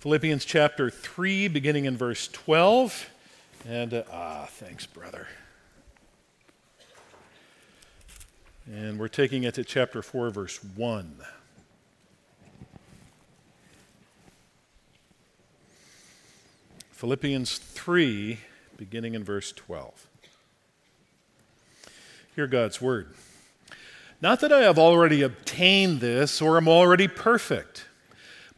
Philippians chapter 3, beginning in verse 12. And, uh, ah, thanks, brother. And we're taking it to chapter 4, verse 1. Philippians 3, beginning in verse 12. Hear God's word. Not that I have already obtained this or am already perfect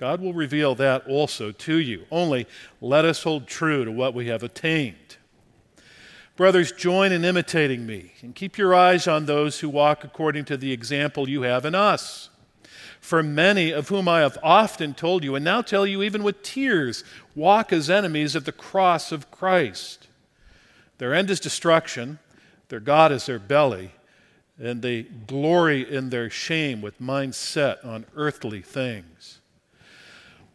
God will reveal that also to you. Only let us hold true to what we have attained. Brothers, join in imitating me and keep your eyes on those who walk according to the example you have in us. For many of whom I have often told you, and now tell you even with tears, walk as enemies of the cross of Christ. Their end is destruction, their God is their belly, and they glory in their shame with minds set on earthly things.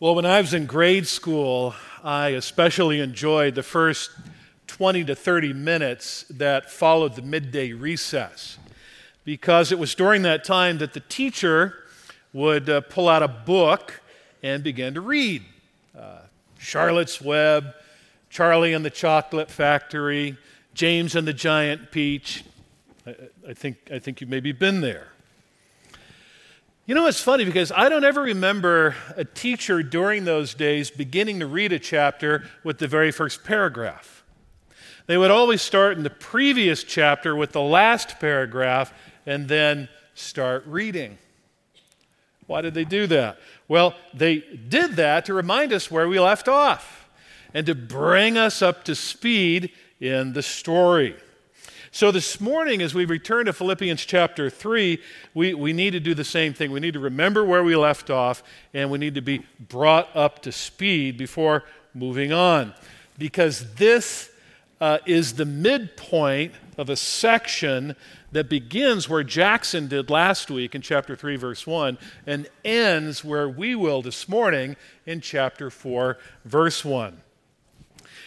Well, when I was in grade school, I especially enjoyed the first 20 to 30 minutes that followed the midday recess because it was during that time that the teacher would uh, pull out a book and begin to read. Uh, Charlotte's Web, Charlie and the Chocolate Factory, James and the Giant Peach. I, I think, I think you've maybe been there. You know, it's funny because I don't ever remember a teacher during those days beginning to read a chapter with the very first paragraph. They would always start in the previous chapter with the last paragraph and then start reading. Why did they do that? Well, they did that to remind us where we left off and to bring us up to speed in the story. So this morning, as we return to Philippians chapter 3, we, we need to do the same thing. We need to remember where we left off, and we need to be brought up to speed before moving on. Because this uh, is the midpoint of a section that begins where Jackson did last week in chapter 3, verse 1, and ends where we will this morning in chapter 4, verse 1.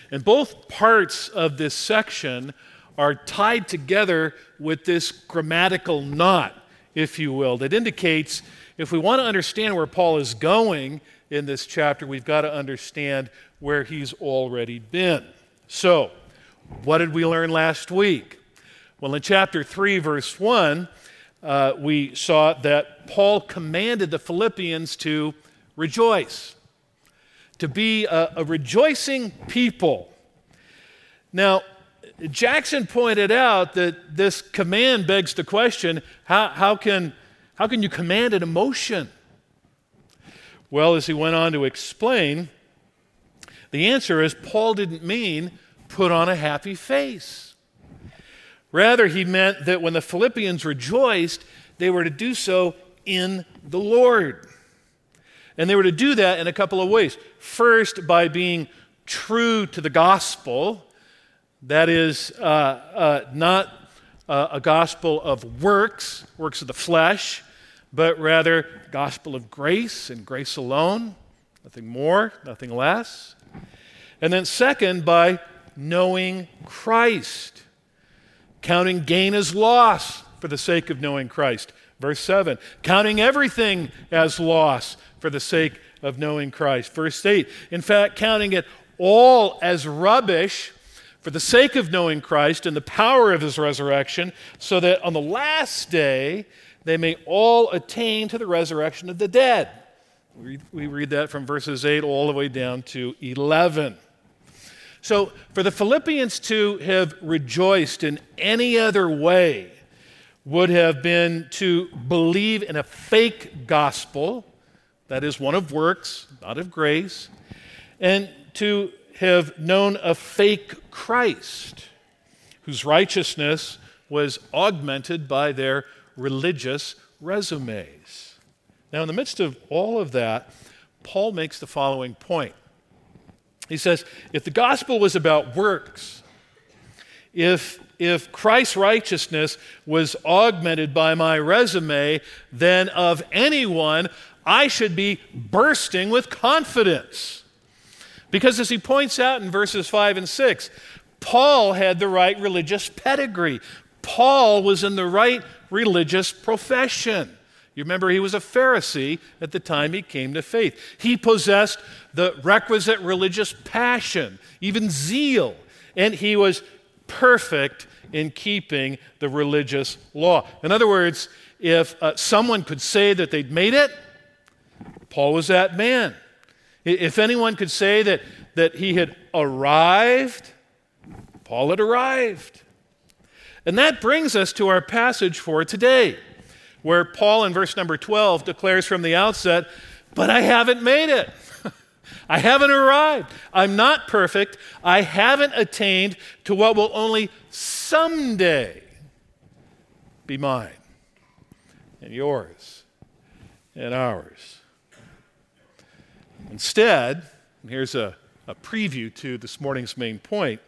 And both parts of this section are tied together with this grammatical knot, if you will, that indicates if we want to understand where Paul is going in this chapter, we've got to understand where he's already been. So, what did we learn last week? Well, in chapter 3, verse 1, uh, we saw that Paul commanded the Philippians to rejoice, to be a, a rejoicing people. Now, Jackson pointed out that this command begs the question how, how, can, how can you command an emotion? Well, as he went on to explain, the answer is Paul didn't mean put on a happy face. Rather, he meant that when the Philippians rejoiced, they were to do so in the Lord. And they were to do that in a couple of ways. First, by being true to the gospel that is uh, uh, not uh, a gospel of works, works of the flesh, but rather gospel of grace and grace alone, nothing more, nothing less. And then, second, by knowing Christ, counting gain as loss for the sake of knowing Christ. Verse 7, counting everything as loss for the sake of knowing Christ. Verse 8, in fact, counting it all as rubbish for the sake of knowing Christ and the power of his resurrection, so that on the last day they may all attain to the resurrection of the dead. We, read that from verses 8 all the way down to 11. So, for the Philippians to have rejoiced in any other way would have been to believe in a fake gospel, that is, one of works, not of grace, and to have known a fake Christ whose righteousness was augmented by their religious resumes. Now, in the midst of all of that, Paul makes the following point. He says, if the gospel was about works, if, if Christ's righteousness was augmented by my resume, then of anyone, I should be bursting with confidence. Because as he points out in verses 5 and 6, Paul had the right religious pedigree. Paul was in the right religious profession. You remember he was a Pharisee at the time he came to faith. He possessed the requisite religious passion, even zeal, and he was perfect in keeping the religious law. In other words, if uh, someone could say that they'd made it, Paul was that man. If anyone could say that, that he had arrived, Paul had arrived. And that brings us to our passage for today, where Paul in verse number 12 declares from the outset, But I haven't made it. I haven't arrived. I'm not perfect. I haven't attained to what will only someday be mine and yours and ours. Instead, and here's a, a preview to this morning's main point.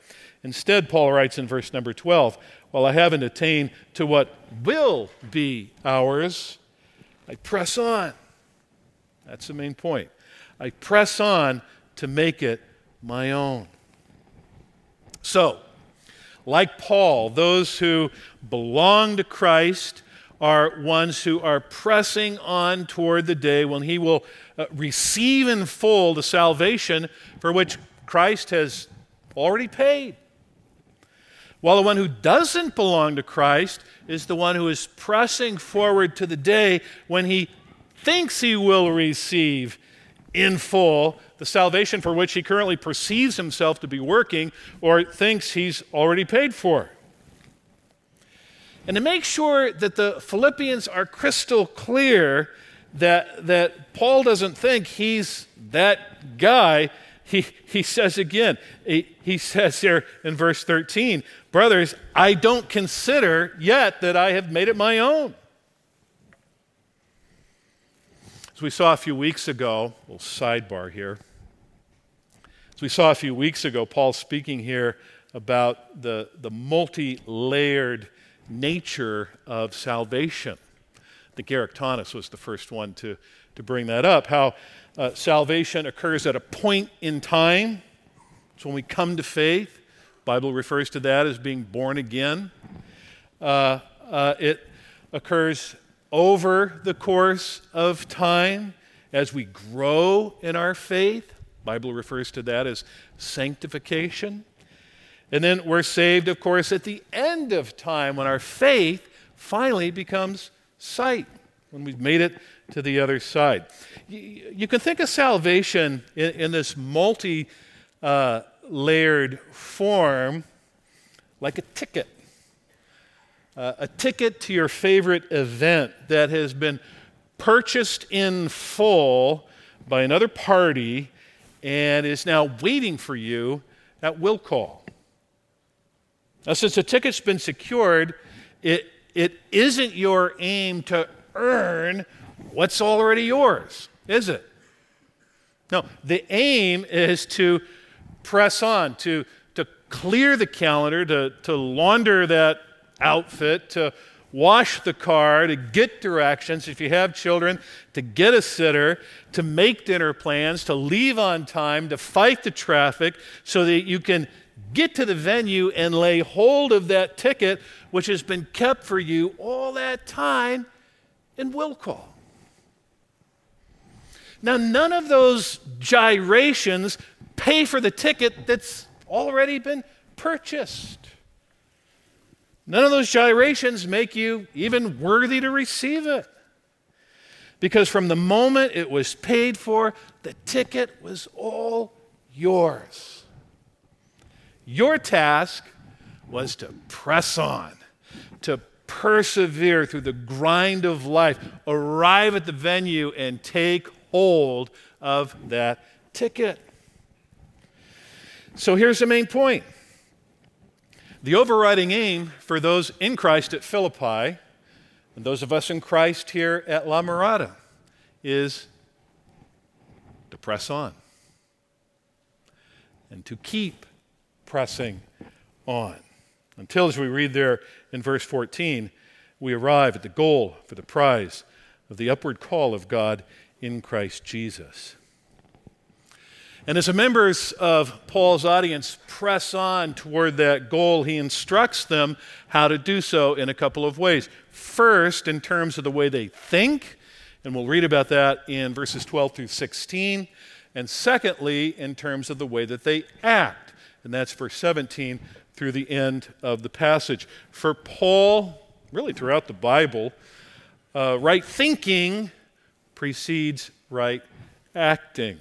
Instead, Paul writes in verse number 12, While I haven't attained to what will be ours, I press on. That's the main point. I press on to make it my own. So, like Paul, those who belong to Christ are ones who are pressing on toward the day when he will uh, receive in full the salvation for which Christ has already paid. While the one who doesn't belong to Christ is the one who is pressing forward to the day when he thinks he will receive in full the salvation for which he currently perceives himself to be working or thinks he's already paid for. And to make sure that the Philippians are crystal clear that, that Paul doesn't think he's that guy, he, he says again, he, he says here in verse 13, Brothers, I don't consider yet that I have made it my own. As we saw a few weeks ago, a little sidebar here. As we saw a few weeks ago, Paul speaking here about the, the multi layered nature of salvation. Think Thomas was the first one to, to bring that up. How uh, salvation occurs at a point in time. It's when we come to faith. The Bible refers to that as being born again. Uh, uh, it occurs over the course of time as we grow in our faith. Bible refers to that as sanctification. And then we're saved, of course, at the end of time when our faith finally becomes sight, when we've made it to the other side. You, can think of salvation in, this multi uh, layered form like a ticket. Uh, a ticket to your favorite event that has been purchased in full by another party and is now waiting for you at will call. Now, since the ticket's been secured, it, it isn't your aim to earn what's already yours, is it? No, the aim is to press on, to, to clear the calendar, to, to launder that outfit, to wash the car, to get directions, if you have children, to get a sitter, to make dinner plans, to leave on time, to fight the traffic so that you can get to the venue and lay hold of that ticket, which has been kept for you all that time in will call. Now, none of those gyrations pay for the ticket that's already been purchased. None of those gyrations make you even worthy to receive it. Because from the moment it was paid for, the ticket was all yours. Your task was to press on, to persevere through the grind of life, arrive at the venue, and take hold of that ticket. So here's the main point the overriding aim for those in Christ at Philippi and those of us in Christ here at La Mirada is to press on and to keep pressing on. Until, as we read there in verse 14, we arrive at the goal for the prize of the upward call of God in Christ Jesus. And as the members of Paul's audience press on toward that goal, he instructs them how to do so in a couple of ways. First, in terms of the way they think, and we'll read about that in verses 12 through 16. And secondly, in terms of the way that they act, and that's verse 17 through the end of the passage. For Paul, really throughout the Bible, uh, right thinking precedes right acting.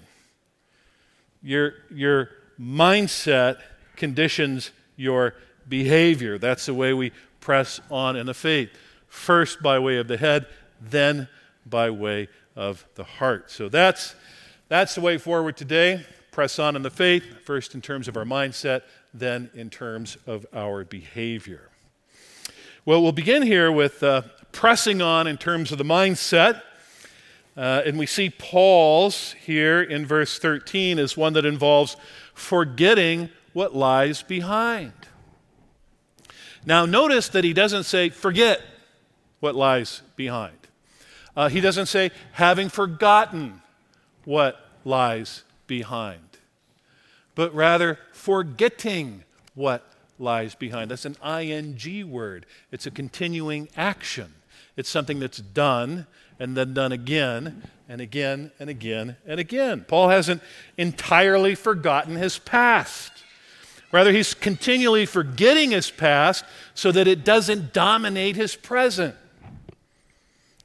Your, your mindset conditions your behavior. That's the way we press on in the faith. First by way of the head, then by way of the heart. So that's, that's the way forward today. Press on in the faith, first in terms of our mindset, then in terms of our behavior. Well, we'll begin here with uh, pressing on in terms of the mindset. Uh, and we see Paul's here in verse 13 as one that involves forgetting what lies behind. Now, notice that he doesn't say, forget what lies behind. Uh, he doesn't say, having forgotten what lies behind, but rather forgetting what lies behind. That's an ing word, it's a continuing action. It's something that's done and then done again and again and again and again. Paul hasn't entirely forgotten his past. Rather, he's continually forgetting his past so that it doesn't dominate his present.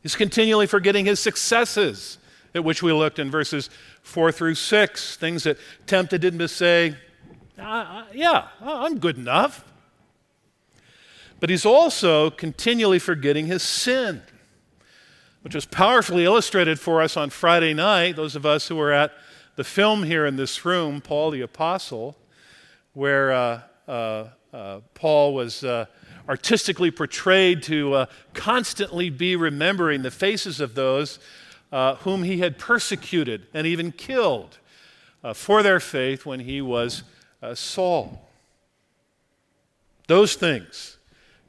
He's continually forgetting his successes, at which we looked in verses 4 through 6, things that tempted him to say, uh, Yeah, I'm good enough. But he's also continually forgetting his sin which was powerfully illustrated for us on Friday night, those of us who were at the film here in this room, Paul the Apostle, where uh, uh, uh, Paul was uh, artistically portrayed to uh, constantly be remembering the faces of those uh, whom he had persecuted and even killed for their faith when he was Saul. Those things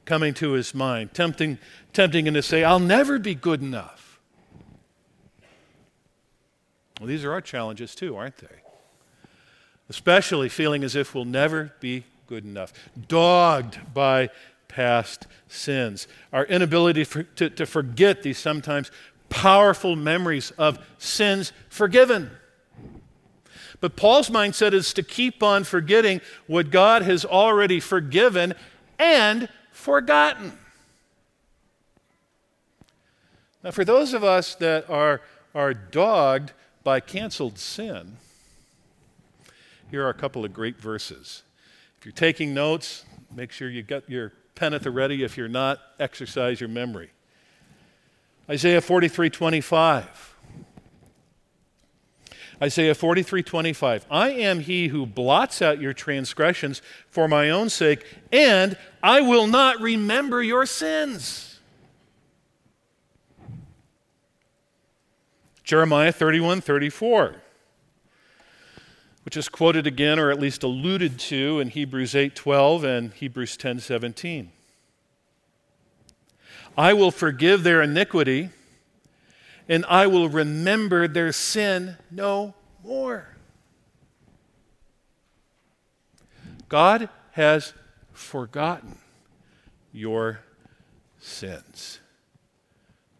coming to his mind, tempting, tempting him to say, I'll never be good enough. Well, these are our challenges too, aren't they? Especially feeling as if we'll never be good enough, dogged by past sins, our inability for, to, to forget these sometimes powerful memories of sins forgiven. But Paul's mindset is to keep on forgetting what God has already forgiven and forgotten. Now, for those of us that are, are dogged by canceled sin, here are a couple of great verses. If you're taking notes, make sure you got your pen at the ready. If you're not, exercise your memory. Isaiah 43 25. Isaiah 43 25. I am he who blots out your transgressions for my own sake, and I will not remember your sins. Jeremiah 31 34, which is quoted again or at least alluded to in Hebrews 8 12 and Hebrews 10 17. I will forgive their iniquity and I will remember their sin no more. God has forgotten your sins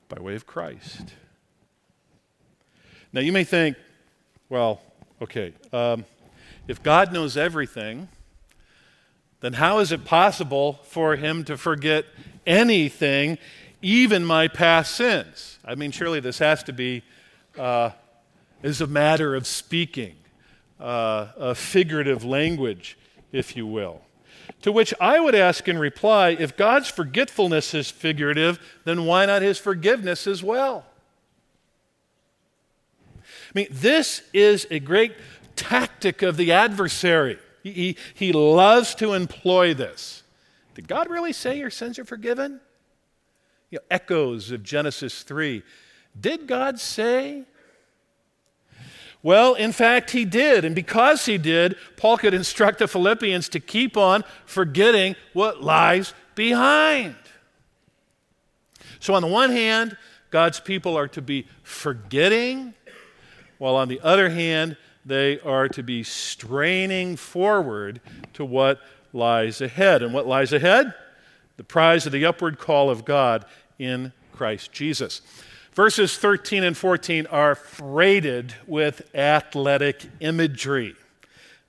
by way of Christ. Now, you may think, well, okay, um, if God knows everything, then how is it possible for him to forget anything even my past sins. I mean, surely this has to be uh, is a matter of speaking, uh, a figurative language, if you will. To which I would ask in reply if God's forgetfulness is figurative, then why not his forgiveness as well? I mean, this is a great tactic of the adversary. He, he, he loves to employ this. Did God really say your sins are forgiven? You know, echoes of Genesis 3. Did God say? Well, in fact, he did. And because he did, Paul could instruct the Philippians to keep on forgetting what lies behind. So, on the one hand, God's people are to be forgetting, while on the other hand, they are to be straining forward to what lies ahead. And what lies ahead? The prize of the upward call of God in Christ Jesus. Verses 13 and 14 are freighted with athletic imagery.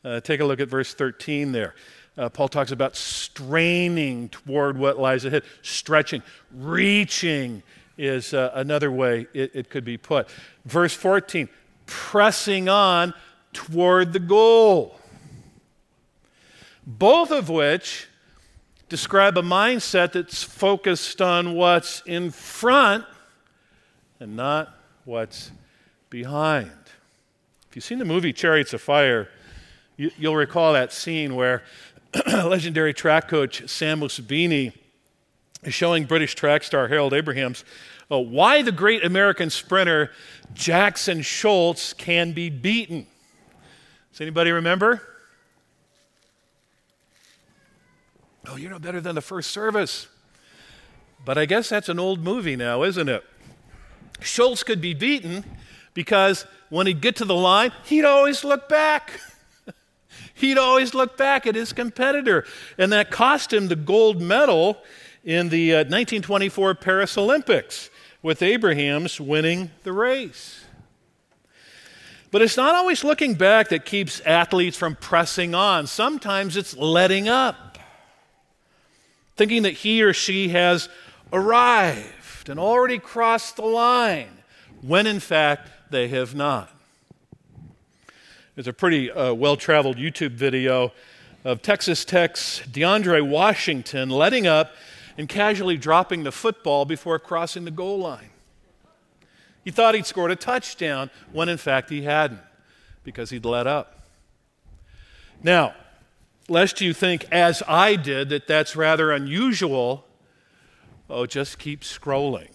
Uh, take a look at verse 13 there. Uh, Paul talks about straining toward what lies ahead, stretching, reaching is uh, another way it, it could be put. Verse 14, pressing on toward the goal. Both of which describe a mindset that's focused on what's in front and not what's behind. If you've seen the movie Chariots of Fire, you, will recall that scene where legendary track coach Sam Mussabini is showing British track star Harold Abrahams uh, why the great American sprinter Jackson Scholz can be beaten. Does anybody remember? Oh, you're no better than the first service. But I guess that's an old movie now, isn't it? Scholz could be beaten because when he'd get to the line, he'd always look back. he'd always look back at his competitor. And that cost him the gold medal in the uh, 1924 Paris Olympics, with Abrahams winning the race. But it's not always looking back that keeps athletes from pressing on. Sometimes it's letting up, thinking that he or she has arrived and already crossed the line, when in fact they have not. There's a pretty uh, well traveled YouTube video of Texas Tech's DeAndre Washington letting up and casually dropping the football before crossing the goal line. He thought he'd scored a touchdown when in fact he hadn't because he'd let up. Now, lest you think, as I did, that that's rather unusual, oh, just keep scrolling.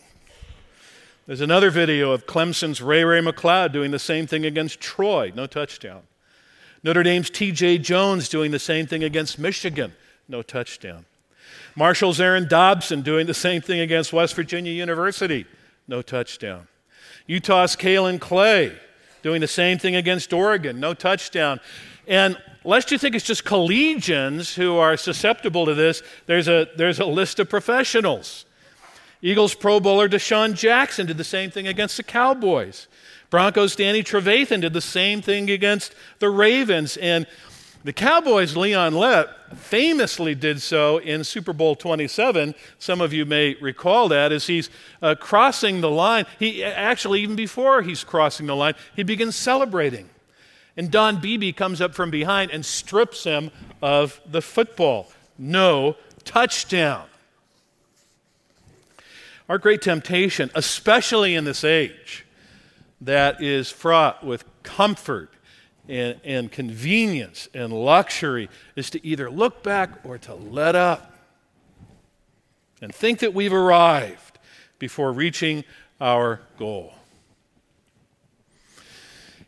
There's another video of Clemson's Ray Ray McCloud doing the same thing against Troy, no touchdown. Notre Dame's TJ Jones doing the same thing against Michigan, no touchdown. Marshall's Aaron Dobson doing the same thing against West Virginia University, no touchdown. Utah's Kaelin Clay doing the same thing against Oregon, no touchdown. And lest you think it's just collegians who are susceptible to this, there's a, there's a list of professionals. Eagles Pro Bowler DeSean Jackson did the same thing against the Cowboys. Broncos Danny Trevathan did the same thing against the Ravens. And the Cowboys' Leon Lett famously did so in Super Bowl 27. Some of you may recall that as he's uh, crossing the line. He actually, even before he's crossing the line, he begins celebrating. And Don Beebe comes up from behind and strips him of the football. No touchdown. Our great temptation, especially in this age that is fraught with comfort and, and convenience and luxury is to either look back or to let up and think that we've arrived before reaching our goal.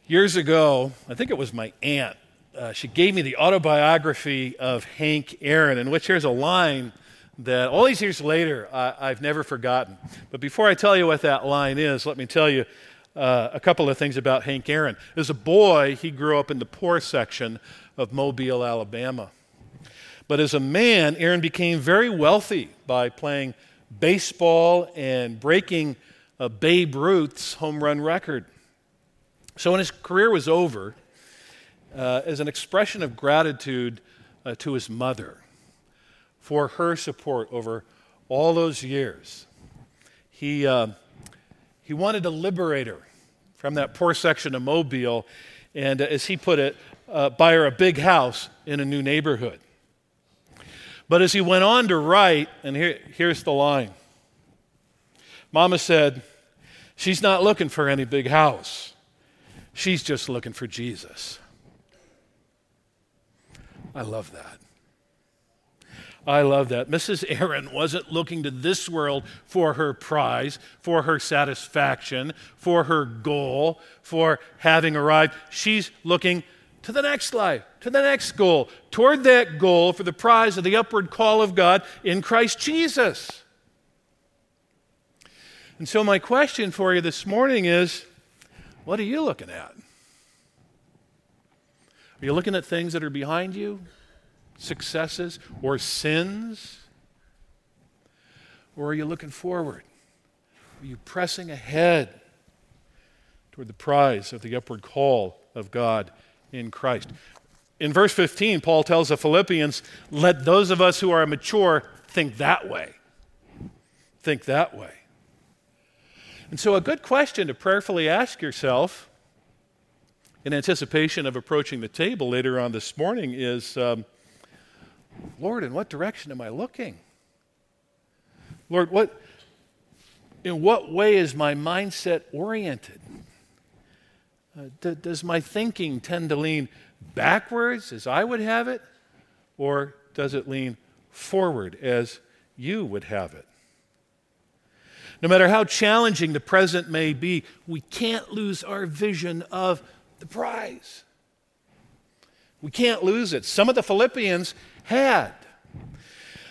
Years ago, I think it was my aunt, uh, she gave me the autobiography of Hank Aaron, in which there's a line that all these years later I, have never forgotten. But before I tell you what that line is, let me tell you uh, a couple of things about Hank Aaron. As a boy, he grew up in the poor section of Mobile, Alabama. But as a man, Aaron became very wealthy by playing baseball and breaking uh, Babe Ruth's home run record. So when his career was over, uh, as an expression of gratitude uh, to his mother for her support over all those years, he, uh, he wanted a liberator from that poor section of Mobile, and uh, as he put it, uh, buy her a big house in a new neighborhood. But as he went on to write, and here, here's the line Mama said, She's not looking for any big house, she's just looking for Jesus. I love that. I love that. Mrs. Aaron wasn't looking to this world for her prize, for her satisfaction, for her goal, for having arrived. She's looking to the next life, to the next goal, toward that goal for the prize of the upward call of God in Christ Jesus. And so, my question for you this morning is what are you looking at? Are you looking at things that are behind you? Successes or sins? Or are you looking forward? Are you pressing ahead toward the prize of the upward call of God in Christ? In verse 15, Paul tells the Philippians, let those of us who are mature think that way. Think that way. And so, a good question to prayerfully ask yourself in anticipation of approaching the table later on this morning is um, Lord, in what direction am I looking? Lord, what, in what way is my mindset oriented? Uh, d- does my thinking tend to lean backwards as I would have it, or does it lean forward as you would have it? No matter how challenging the present may be, we can't lose our vision of the prize. We can't lose it. Some of the Philippians had.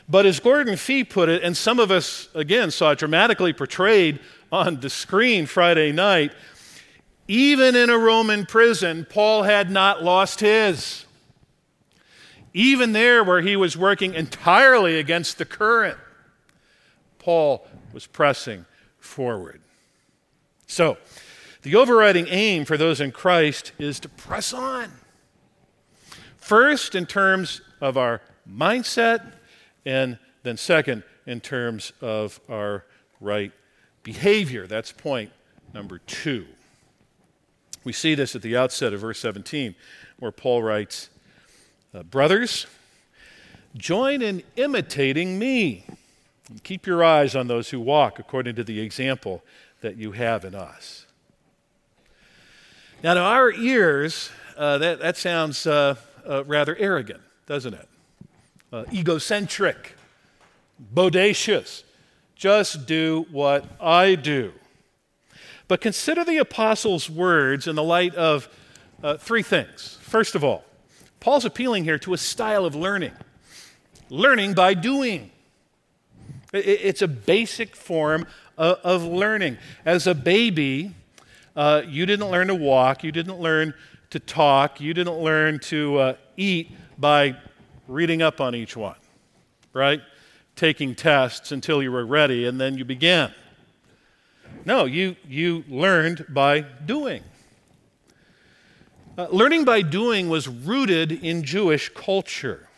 But as Gordon Fee put it, and some of us, again, saw it dramatically portrayed on the screen Friday night, even in a Roman prison, Paul had not lost his. Even there, where he was working entirely against the current, Paul was pressing forward. So, the overriding aim for those in Christ is to press on. First, in terms of our mindset, and then second, in terms of our right behavior. That's point number two. We see this at the outset of verse 17, where Paul writes, uh, Brothers, join in imitating me. And keep your eyes on those who walk according to the example that you have in us. Now, to our ears, uh, that, that sounds uh, uh rather arrogant doesn't it? Uh, egocentric, bodacious. Just do what I do. But consider the apostles' words in the light of uh, three things. First of all, Paul's appealing here to a style of learning learning by doing. It's a basic form of learning. As a baby, uh, you didn't learn to walk, you didn't learn to talk, you didn't learn to uh, eat by reading up on each one, right? Taking tests until you were ready and then you began. No, you, you learned by doing. Uh, learning by doing was rooted in Jewish culture,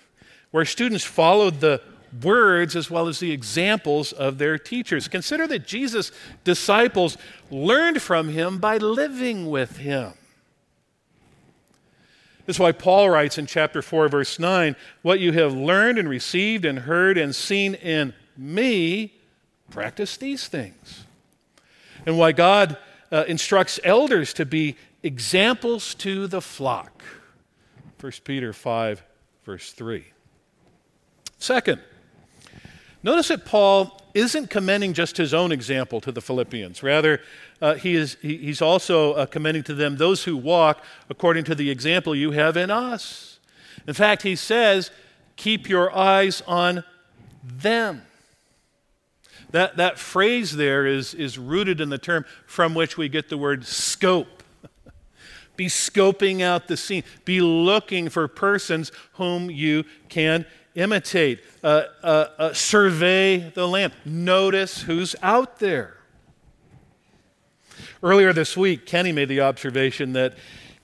where students followed the words as well as the examples of their teachers. Consider that Jesus' disciples learned from him by living with him. This is why Paul writes in chapter 4, verse 9 What you have learned and received and heard and seen in me, practice these things. And why God uh, instructs elders to be examples to the flock. 1 Peter 5, verse 3. Second, notice that Paul isn't commending just his own example to the Philippians. Rather, uh, he is, he, he's also uh, commending to them those who walk according to the example you have in us. In fact, he says, keep your eyes on them. That, that phrase there is, is rooted in the term from which we get the word scope. Be scoping out the scene. Be looking for persons whom you can imitate. Uh, uh, uh, survey the land. Notice who's out there. Earlier this week, Kenny made the observation that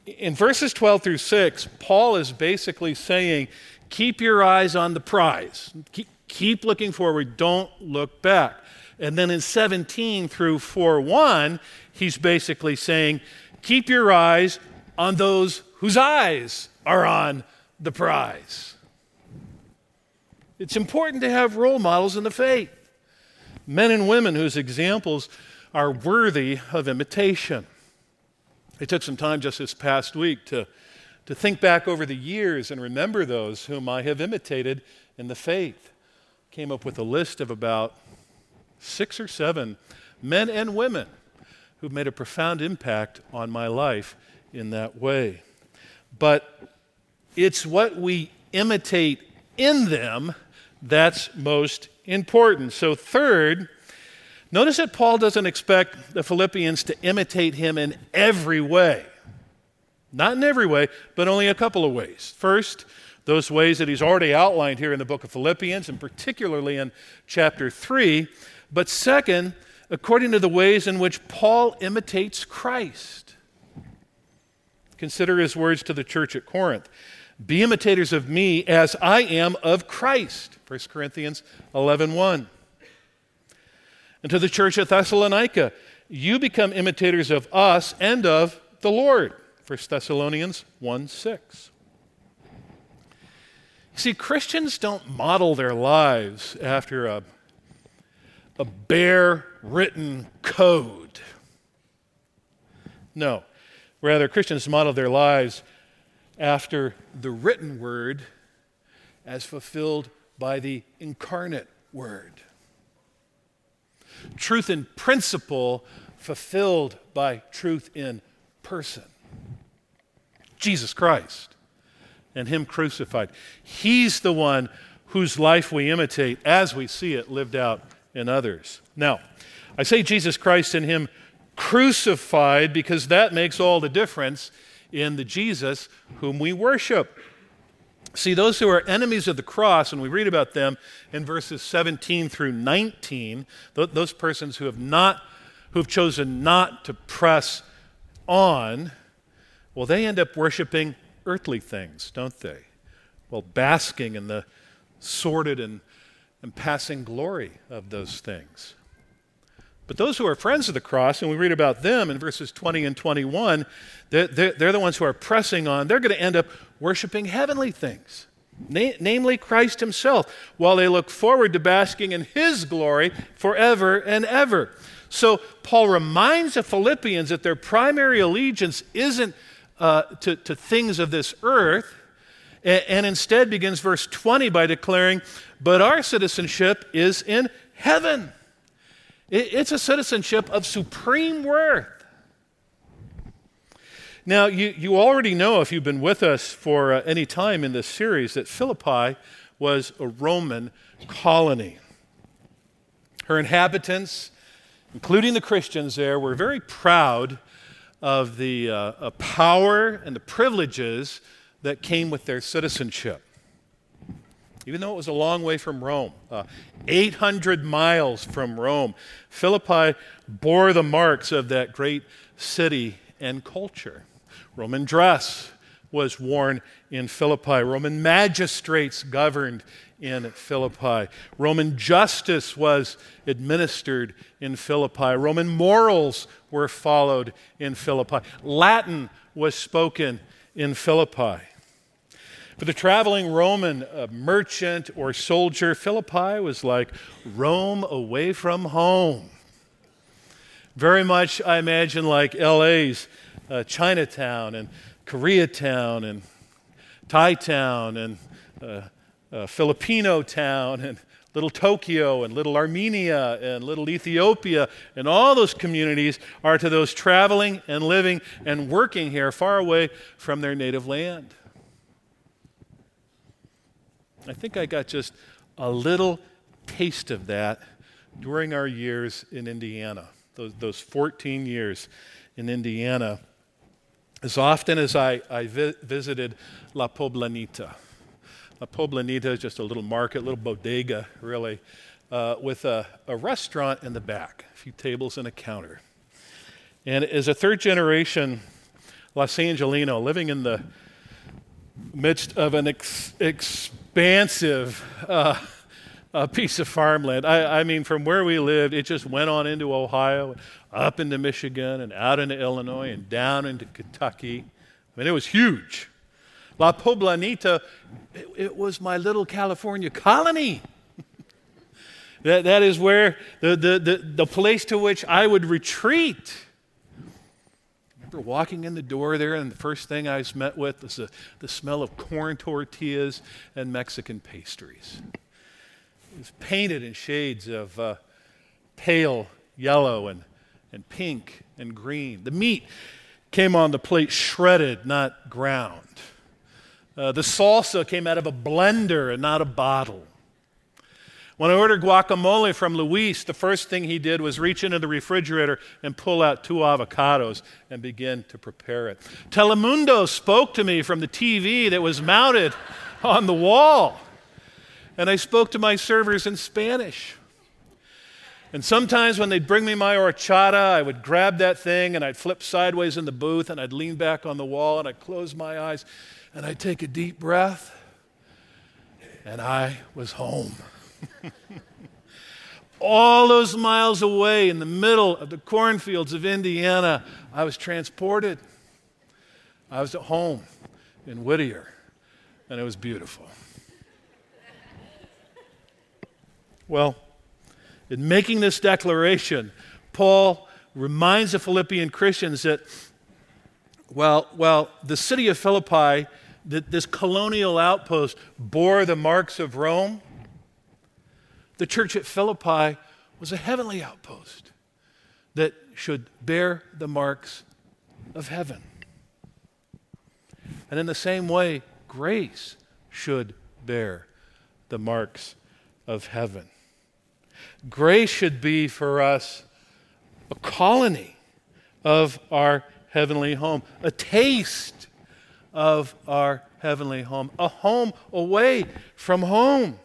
in verses 12 through 6, Paul is basically saying, keep your eyes on the prize. Keep, keep looking forward, don't look back. And then in 17 through 4 1, he's basically saying, Keep your eyes on those whose eyes are on the prize. It's important to have role models in the faith, men and women whose examples are worthy of imitation. I took some time just this past week to, to think back over the years and remember those whom I have imitated in the faith. Came up with a list of about six or seven men and women who've made a profound impact on my life in that way. But it's what we imitate in them that's most important. So, third, notice that Paul doesn't expect the Philippians to imitate him in every way. Not in every way, but only a couple of ways. First, those ways that he's already outlined here in the book of Philippians, and particularly in chapter 3. But second, according to the ways in which Paul imitates Christ. Consider his words to the church at Corinth Be imitators of me as I am of Christ. 1 Corinthians 11 1. And to the church at Thessalonica, you become imitators of us and of the Lord. 1 Thessalonians 1 6. See, Christians don't model their lives after a a bare written code. No. Rather, Christians model their lives after the written word as fulfilled by the incarnate word. Truth in principle fulfilled by truth in person. Jesus Christ and Him crucified. He's the one whose life we imitate as we see it lived out in others. Now, I say Jesus Christ and Him crucified because that makes all the difference in the Jesus whom we worship. See, those who are enemies of the cross, and we read about them in verses 17 through 19, th- those persons who have not, who've chosen not to press on, well, they end up worshiping earthly things, don't they? Well, basking in the sordid and and passing glory of those things. But those who are friends of the cross, and we read about them in verses 20 and 21, they're, they're, they're the ones who are pressing on. They're going to end up worshiping heavenly things, na- namely Christ Himself, while they look forward to basking in His glory forever and ever. So Paul reminds the Philippians that their primary allegiance isn't uh, to, to things of this earth, and, and instead begins verse 20 by declaring, but our citizenship is in heaven. It's a citizenship of supreme worth. Now, you, you already know, if you've been with us for uh, any time in this series, that Philippi was a Roman colony. Her inhabitants, including the Christians there, were very proud of the uh, power and the privileges that came with their citizenship even though it was a long way from Rome, uh, 800 miles from Rome. Philippi bore the marks of that great city and culture. Roman dress was worn in Philippi, Roman magistrates governed in Philippi, Roman justice was administered in Philippi, Roman morals were followed in Philippi, Latin was spoken in Philippi. For the traveling Roman uh, merchant or soldier, Philippi was like Rome away from home. Very much, I imagine, like LA's uh, Chinatown and Koreatown and Thai town and uh, uh, Filipino town and little Tokyo and little Armenia and little Ethiopia and all those communities are to those traveling and living and working here far away from their native land. I think I got just a little taste of that during our years in Indiana, those, those 14 years in Indiana. As often as I, I vi- visited La Poblanita, La Poblanita is just a little market, a little bodega, really, uh, with a, a restaurant in the back, a few tables and a counter. And as a third generation Los Angelino living in the midst of an ex- expansive uh, a piece of farmland. I, I, mean, from where we lived, it just went on into Ohio, up into Michigan, and out into Illinois, and down into Kentucky. I mean, it was huge. La Poblanita, it, it was my little California colony. that, that is where the, the, the, the place to which I would retreat. Remember walking in the door there, and the first thing I was met with was the, the smell of corn tortillas and Mexican pastries. It was painted in shades of uh, pale yellow and, and pink and green. The meat came on the plate shredded, not ground. Uh, the salsa came out of a blender and not a bottle. When I ordered guacamole from Luis, the first thing he did was reach into the refrigerator and pull out two avocados and begin to prepare it. Telemundo spoke to me from the TV that was mounted on the wall and I spoke to my servers in Spanish. And sometimes when they'd bring me my horchata, I would grab that thing and I'd flip sideways in the booth and I'd lean back on the wall and I'd close my eyes and I'd take a deep breath and I was home. All those miles away in the middle of the cornfields of Indiana, I was transported. I was at home in Whittier and it was beautiful. Well, in making this declaration, Paul reminds the Philippian Christians that, well, well the city of Philippi, that this colonial outpost, bore the marks of Rome, the church at Philippi was a heavenly outpost that should bear the marks of heaven. And in the same way, grace should bear the marks of heaven. Grace should be for us a colony of our heavenly home, a taste of our heavenly home, a home away from home,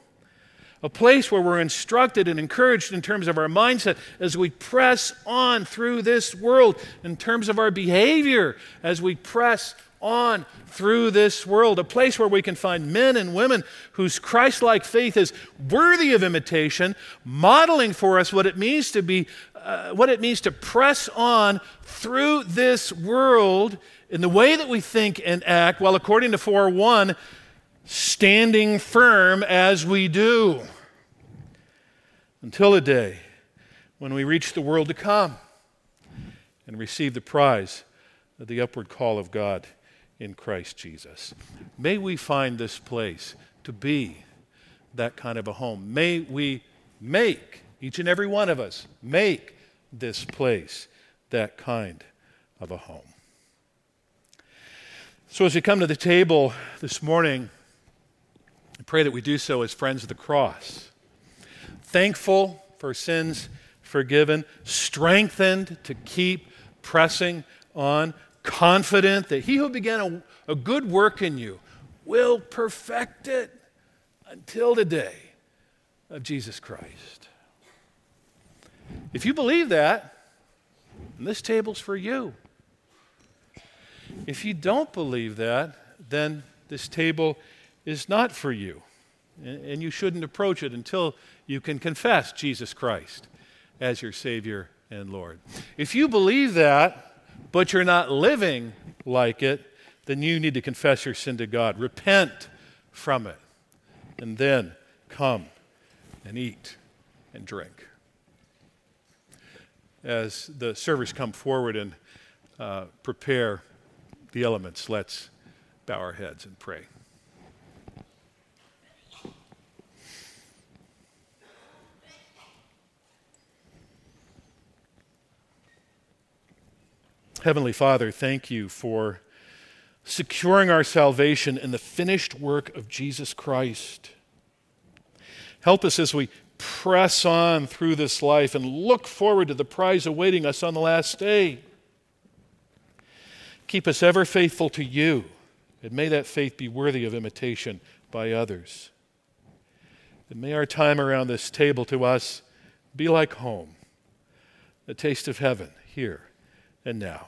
a place where we're instructed and encouraged in terms of our mindset as we press on through this world, in terms of our behavior as we press on through this world, a place where we can find men and women whose Christ like faith is worthy of imitation, modeling for us what it means to be, uh, what it means to press on through this world in the way that we think and act, while according to 4 1, standing firm as we do. Until a day when we reach the world to come and receive the prize of the upward call of God in Christ Jesus. May we find this place to be that kind of a home. May we make, each and every one of us, make this place that kind of a home. So, as we come to the table this morning, I pray that we do so as friends of the cross, thankful for sins forgiven, strengthened to keep pressing on confident that he who began a, a good work in you will perfect it until the day of Jesus Christ. If you believe that, this table's for you. If you don't believe that, then this table is not for you. And you shouldn't approach it until you can confess Jesus Christ as your Savior and Lord. If you believe that, but you're not living like it, then you need to confess your sin to God. Repent from it. And then come and eat and drink. As the servers come forward and uh, prepare the elements, let's bow our heads and pray. Heavenly Father, thank you for securing our salvation in the finished work of Jesus Christ. Help us as we press on through this life and look forward to the prize awaiting us on the last day. Keep us ever faithful to you, and may that faith be worthy of imitation by others. And may our time around this table to us be like home, a taste of heaven here and now